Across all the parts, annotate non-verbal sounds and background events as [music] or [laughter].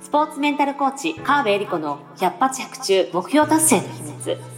スポーツメンタルコーチ、川辺恵里子の百発百中目標達成の秘密。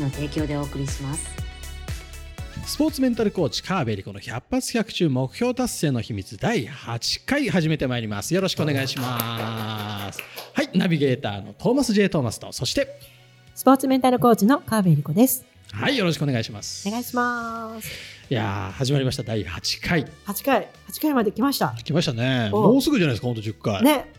の提供でお送りします。スポーツメンタルコーチ川辺理子の100発100中目標達成の秘密第8回始めてまいります。よろしくお願いします。はいナビゲーターのトーマス J トーマスとそしてスポーツメンタルコーチの川辺理子です。はいよろしくお願いします。お願いします。いや始まりました。第8回。8回。8回まで来ました。来ましたね。もうすぐじゃないですか本当10回。ね。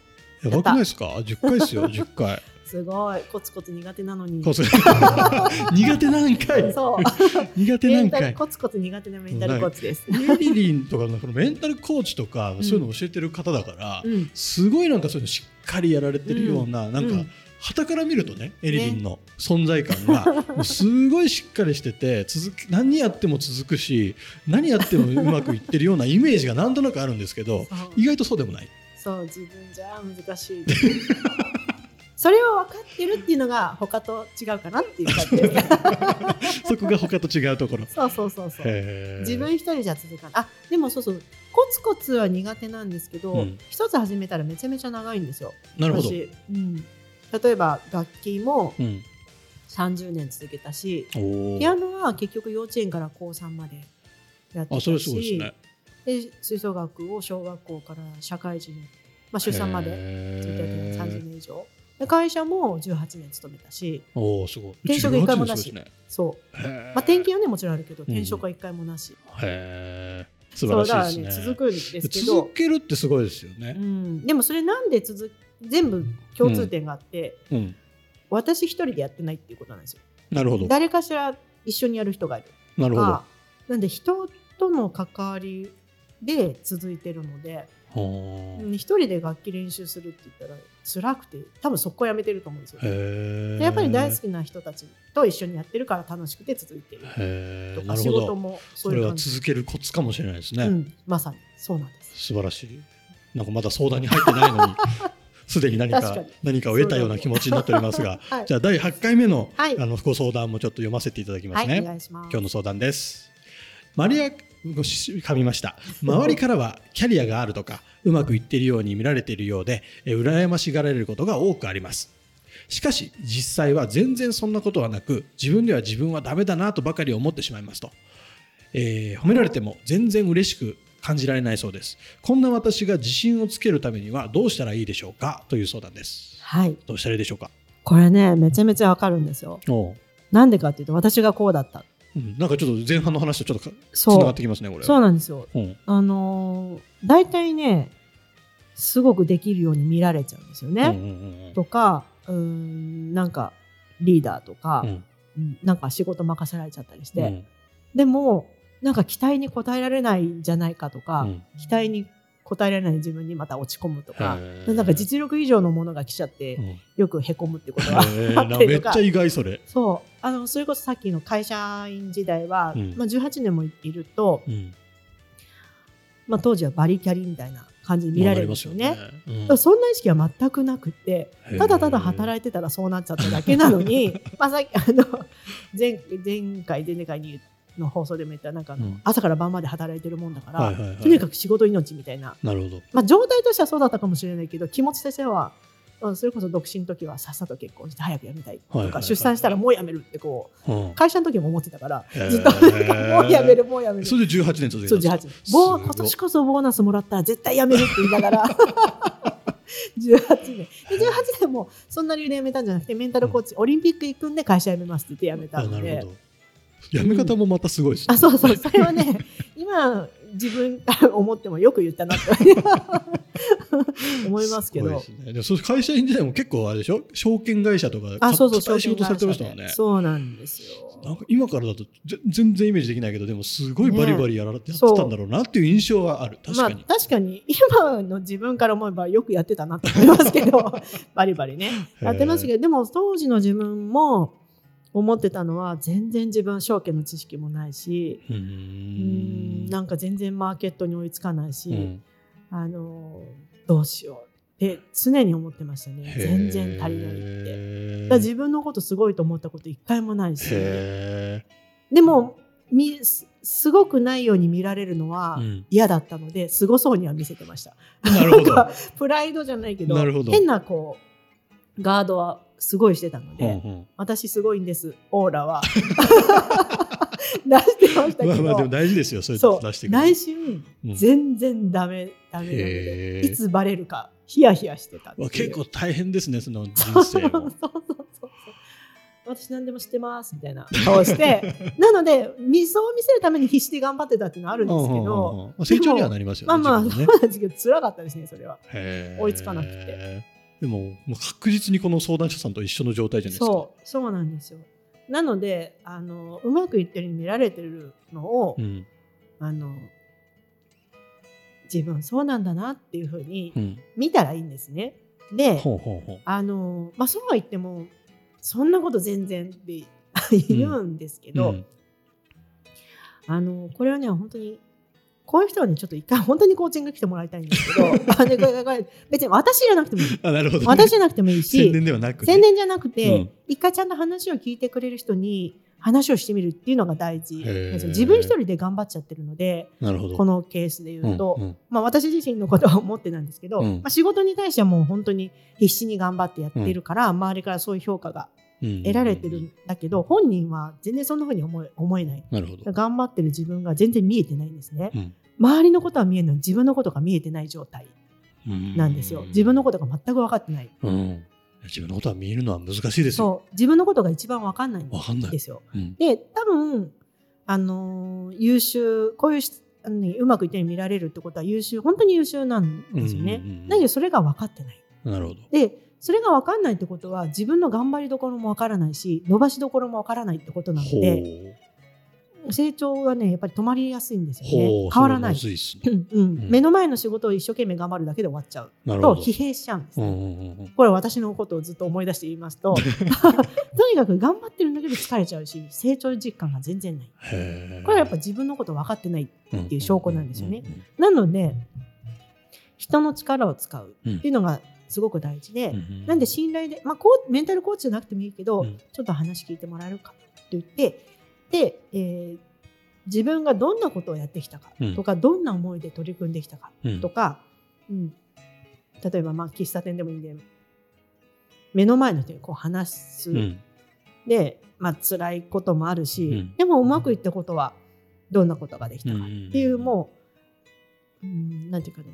やばくないですか？10回ですよ [laughs] 10回すごい。コツコツ苦手なのに。[laughs] 苦手なんかい。そう。[laughs] 苦手なんかい。コツコツ苦手なメンタルコーチです。エリリンとかのこのメンタルコーチとか、そういうの教えてる方だから、うん、すごいなんかそういうのしっかりやられてるような、うん、なんか、うん。旗から見るとねエリリンの存在感が、[laughs] すごいしっかりしてて続く何やっても続くし何やってもうまくいってるようなイメージがなんとなくあるんですけど意外とそうでもない。そう自分じゃ難しいそれを分かってるっていうのが他と違うかなっていう感じ。で [laughs] すそこが他と違うところ。そうそうそうそう。自分一人じゃ続かない。あでもそうそう。コツコツは苦手なんですけど、うん、一つ始めたらめちゃめちゃ長いんですよ。なるほど、うん、例えば楽器も30年続けたし、うん、ピアノは結局幼稚園から高3までやってたしあそれすごいですね。で吹奏楽を小学校から社会人、まあ、出産までずっとやって30年以上会社も18年勤めたしおすごい。転職一回もなし、ね、そう、まあ、転勤はねもちろんあるけど転職は一回もなし、うん、へえ素晴らしいですね、ね、続くんですけど。続けるってすごいですよね、うん、でもそれなんで続全部共通点があって、うん、私一人でやってないっていうことなんですよ。なるほど。誰かしら一緒にやる人がいる。なるほど。なんで人との関わりで続いてるので一人で楽器練習するって言ったら辛くて多分そこやめてると思うんですよ、ね、やっぱり大好きな人たちと一緒にやってるから楽しくて続いてるとか仕事もそれは続けるコツかもしれないですね、うん、まさにそうなんです。素晴らしい。なんかまだ相談に入ってないのに [laughs] すでに何か何かを得たような気持ちになっておりますが、はい、じゃあ第8回目の,、あのご相談もちょっと読ませていただきますね、はい、今日の相談です。マリア噛みました。周りからはキャリアがあるとかうまくいっているように見られているようで羨ましがられることが多くあります。しかし実際は全然そんなことはなく自分では自分はダメだなとばかり思ってしまいますと、えー、褒められても全然嬉しく感じられないそうです。こんな私が自信をつけるためにはどうしたらいいでしょうか？という相談です。はい。どうしたらいいでしょうか？これねめちゃめちゃわかるんですよ。なんでかっていうと私がこうだったうん、なんかちょっと前半の話とちょっとつながってきますねこれ。そうなんですよ、うん、あのー、大体ねすごくできるように見られちゃうんですよね、うんうんうん、とかうんなんかリーダーとか、うん、なんか仕事任せられちゃったりして、うん、でもなんか期待に応えられないんじゃないかとか、期待に答えられない自分にまた落ち込むとかなんか実力以上のものが来ちゃって、うん、よくへこむってことがあったりめっちゃ意外それ。そう。あのそれこそさっきの会社員時代は、うん、まあ、18年もいると、うん、まあ、当時はバリキャリみたいな感じに見られるんですよね。よね。そんな意識は全くなくてただただ働いてたらそうなっちゃっただけなのに [laughs] まあさっきあの前前回前々回に言ったの放送でも言ったなんか、うん、朝から晩まで働いてるもんだから、はいはいはい、とにかく仕事命みたいな。なるほど、まあ、状態としてはそうだったかもしれないけど気持ちとしてはそれこそ独身の時はさっさと結婚して早く辞めたいとか、はいはいはい、出産したらもう辞めるってこう、うん、会社の時も思ってたから、ずっと [laughs] もう辞めるもう辞める。それで18年続いたそう18年今年こそボーナスもらったら絶対辞めるって言いながら。[laughs] 18年。で18年もそんな理由で辞めたんじゃなくてメンタルコーチ、うん、オリンピック行くんで会社辞めますって言って辞めたので。やめ方もまたすごいし、ね。うん、あそうそう。それはね [laughs] 今自分 [laughs] 思ってもよく言ったなって [laughs] 思いますけど。ね、でそ会社員時代も結構あれでしょ？証券会社とかあそうそう仕事されてましたもんね。そうなんですよ。なんか今からだと全然イメージできないけどでもすごいバリバリやられてやってたんだろうなっていう印象はある、確かに、まあ、確かに。今の自分から思えばよくやってたなと思いますけど。バリバリね。やってましたけど。でも当時の自分も思ってたのは全然自分証券の知識もないしうん。なんか全然マーケットに追いつかないし、うん、あのどうしようって常に思ってましたね。全然足りないって。だ自分のことすごいと思ったこと一回もないし。でもみすごくないように見られるのは嫌だったので、うん、すごそうには見せてました。なるほど。プライドじゃないけど。変なこうガードはすごいしてたので、うんうん、私すごいんです。オーラは。[laughs] 出してましたけど、まあ、まあでも大事ですよそういう出して内心、うん、全然ダメダメなのでいつバレるかヒヤヒヤしてた結構大変ですねその人生もそうそうそう私何でも知ってますみたいな。顔して。[laughs] なので水を見せるために必死で頑張ってたっていうのはあるんですけど、成長にはなりますよねまあまあ、そうなんですけど辛かったですねそれは。追いつかなくてでももう確実にこの相談者さんと一緒の状態じゃないですか。そうそうなんですよ。なのであのうまくいってるように見られてるのを、うん、あの自分そうなんだなっていうふうに見たらいいんですね。うん、であの、まあ、そうは言ってもそんなこと全然って言うんですけど、うん、あのこれはね本当にこういう人はね、ちょっと一回本当にコーチング来てもらいたいんですけど、[laughs] 別に私じゃなくてもいい。あなるほど、ね、私じゃなくてもいいし、宣伝ではなく、ね、宣伝じゃなくて、うん、一回ちゃんと話を聞いてくれる人に話をしてみるっていうのが大事自分一人で頑張っちゃってるのでこのケースで言うと、うんうん、まあ、私自身のことは思ってなんですけど、うん、まあ、仕事に対してはもう本当に必死に頑張ってやってるから、うん、周りからそういう評価が得られてるんだけど、本人は全然そんなふうに思え思えない。頑張ってる自分が全然見えてないんですね、周りのことは見えるのに自分のことが見えてない状態なんですよ。自分のことが全く分かってない。自分のことは見えるのは難しいですよ。そう。自分のことが一番わかんないんですよ。うん、で多分あのー、優秀こういうあの、ね、うまくいって見られるってことは優秀本当に優秀なんですよね。だけどそれが分かってない。なるほど。でそれが分かんないってことは自分の頑張りどころも分からないし伸ばしどころも分からないってことなので成長がねやっぱり止まりやすいんですよね。変わらない、ね。うんうん、目の前の仕事を一生懸命頑張るだけで終わっちゃう。と疲弊しちゃうんです、ね、うんうんうん、これ私のことをずっと思い出して言いますと [laughs] とにかく頑張ってるんだけど疲れちゃうし成長実感が全然ない。これはやっぱ自分のこと分かってないっていう証拠なんですよね、なので人の力を使うっていうのがすごく大事で、うん、なんで信頼で、まあ、こうメンタルコーチじゃなくてもいいけど、ちょっと話聞いてもらえるかって言ってで、えー、自分がどんなことをやってきたかとか、うん、どんな思いで取り組んできたかとか、うん、例えばまあ喫茶店でもいいんで目の前の人にこう話す、うん、で、まあ辛いこともあるし、うん、でもうまくいったことはどんなことができたかっていう、もう、うん、なんていうかね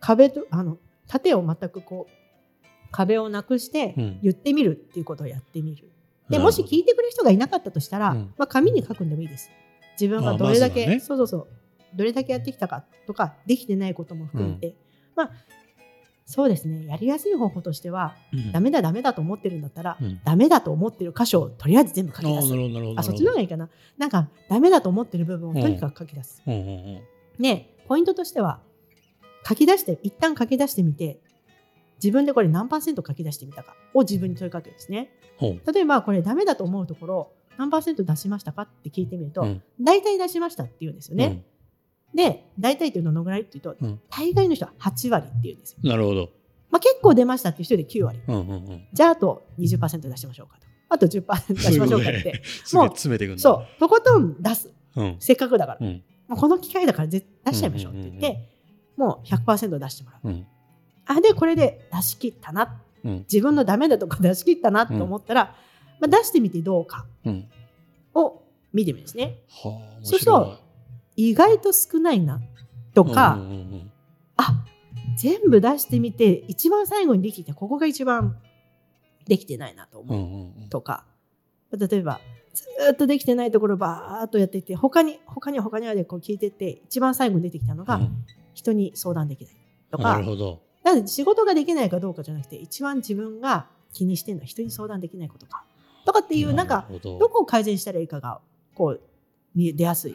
壁とあの盾を全くこう壁をなくして言ってみるっていうことをやってみる。でもし聞いてくれる人がいなかったとしたら、まあ、紙に書くんでもいいです。自分がどれだけ、ね、そうそうそう。どれだけやってきたかとかできてないことも含めて、うん、まあそうですね。やりやすい方法としては、うん、ダメだダメだと思ってるんだったら、うん、ダメだと思ってる箇所をとりあえず全部書き出す。あそっちの方がいいかな。なんかダメだと思ってる部分をとにかく書き出す、うん、ねポイントとしては書き出して一旦書き出してみて自分でこれ何パーセント書き出してみたかを自分に問いかけるんですね。例えばこれダメだと思うところ何パーセント出しましたかって聞いてみると、うん、大体出しましたって言うんですよね。うん、で大体っていうのはどのぐらいっていうと、うん、大概の人は8割って言うんですよ。なるほど。まあ、結構出ましたっていう人で9割。うんうんうん、じゃああと20%出しましょうかと。あと10%出しましょうかって。もう詰めていくんそう。とことん出す。せっかくだから。この機会だから出しちゃいましょうって言って、もう100%出してもらう。あでこれで出し切ったな、うん、自分のダメだとか出し切ったなと思ったら、まあ、出してみてどうかを見てみるんですね。うん、そうすると意外と少ないなとか、うんうんうん、あ全部出してみて一番最後にできてここが一番できてないなと思う、うんうん、とか例えばずっとできてないところばーっとやっていて他に他に他にはでこう聞いてて一番最後に出てきたのが、うん、人に相談できないとか。なるほど。なので仕事ができないかどうかじゃなくて一番自分が気にしてるのは人に相談できないことか。とかっていうなんかど。こを改善したらいいかがこう見出やすい。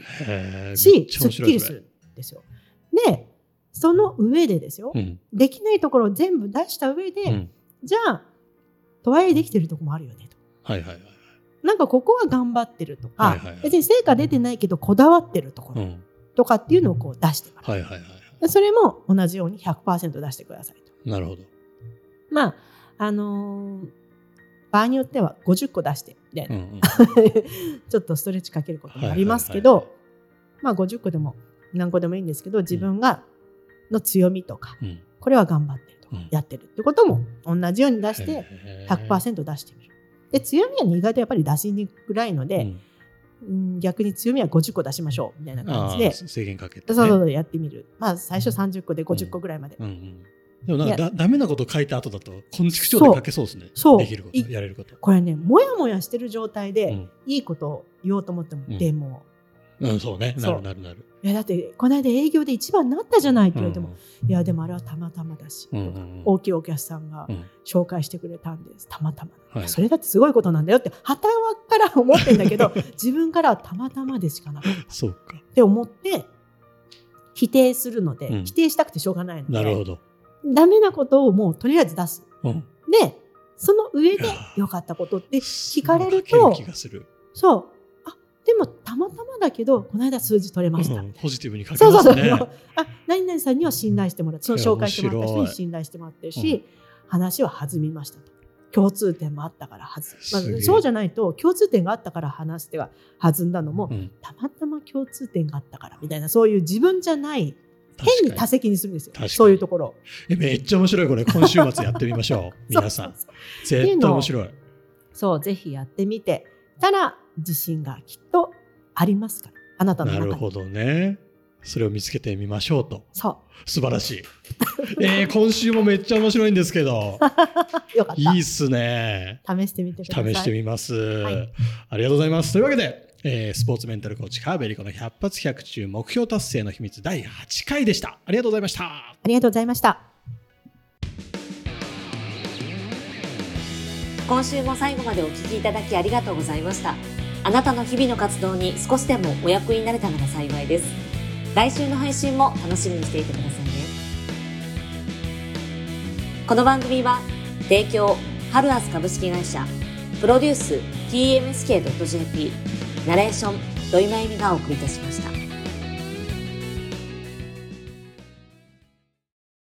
しすっきりするんですよ。でその上でですよ、うん、できないところを全部出した上で、うん、じゃあとはいえできてるとこもあるよねと。はいはいはい。なんかここは頑張ってるとか、はいはいはい、別に成果出てないけどこだわってるところとかっていうのをこう出してもらう、はいはいはい、それも同じように100%出してくださいと。なるほど。まああのー、場合によっては50個出してみたいな、うんうん、[laughs] ちょっとストレッチかけることもありますけど、はいはいはい、まあ50個でも何個でもいいんですけど自分がの強みとか、うん、これは頑張ってるとか、やってるってことも同じように出して100%出してみる。で強みは意外とやっぱり出しにくらいので、うん、逆に強みは50個出しましょうみたいな感じで制限かけて、ね、そうそうやってみるまあ最初30個で50個ぐらいまで、うんうんうんでもなんかだダメなこと書いた後だと、こんちくしょうで書けそうですね。そう。できること、やれること。これね、もやもやしてる状態で、うん、いいことを言おうと思っても、うん、でも。うん、そうね。なるなるなる。いや、だって、この間営業で一番になったじゃないって言われても、うん、いや、でもあれはたまたまだし、うんうん、大きいお客さんが紹介してくれたんです。たまたま。はい、それだってすごいことなんだよって、はたから思ってんだけど、[laughs] 自分からはたまたまでしかなかった。そうか。って思って、否定するので、否定したくてしょうがないので。なるほど。ダメなことをもうとりあえず出す。うん、で、その上で良かったことって聞かれると、そう。あ、でもたまたまだけど、この間数字取れました、うん、ポジティブに書けますね。そうそうそう。あ、何々さんには信頼してもらって、その紹介してもらった人に信頼してもらってるし、話は弾みましたと。共通点もあったからはず、まあ、そうじゃないと共通点があったから話しては弾んだのも、うん、たまたま共通点があったからみたいなそういう自分じゃない変に多責にするんですよ。そういうところ。えめっちゃ面白いこれ今週末やってみましょう [laughs] 皆さん。絶対面白い。そうぜひやってみてたら自信がきっとありますからあなたのなるほどね。それを見つけてみましょうと。そう。素晴らしい。えー、今週もめっちゃ面白いんですけど。[laughs] よかった。いいっすね。試してみてください。試してみます、はい。ありがとうございます。というわけで、えー、スポーツメンタルコーチ川辺理子の100発100中目標達成の秘密第8回でした。ありがとうございました。ありがとうございました。今週も最後までお聞きいただきありがとうございました。あなたの日々の活動に少しでもお役になれたなら幸いです。来週の配信も楽しみにしていてくださいね。この番組は提供ハルアス株式会社プロデュース TMSK.jp ナレーション土井真由美がお送りいたしました。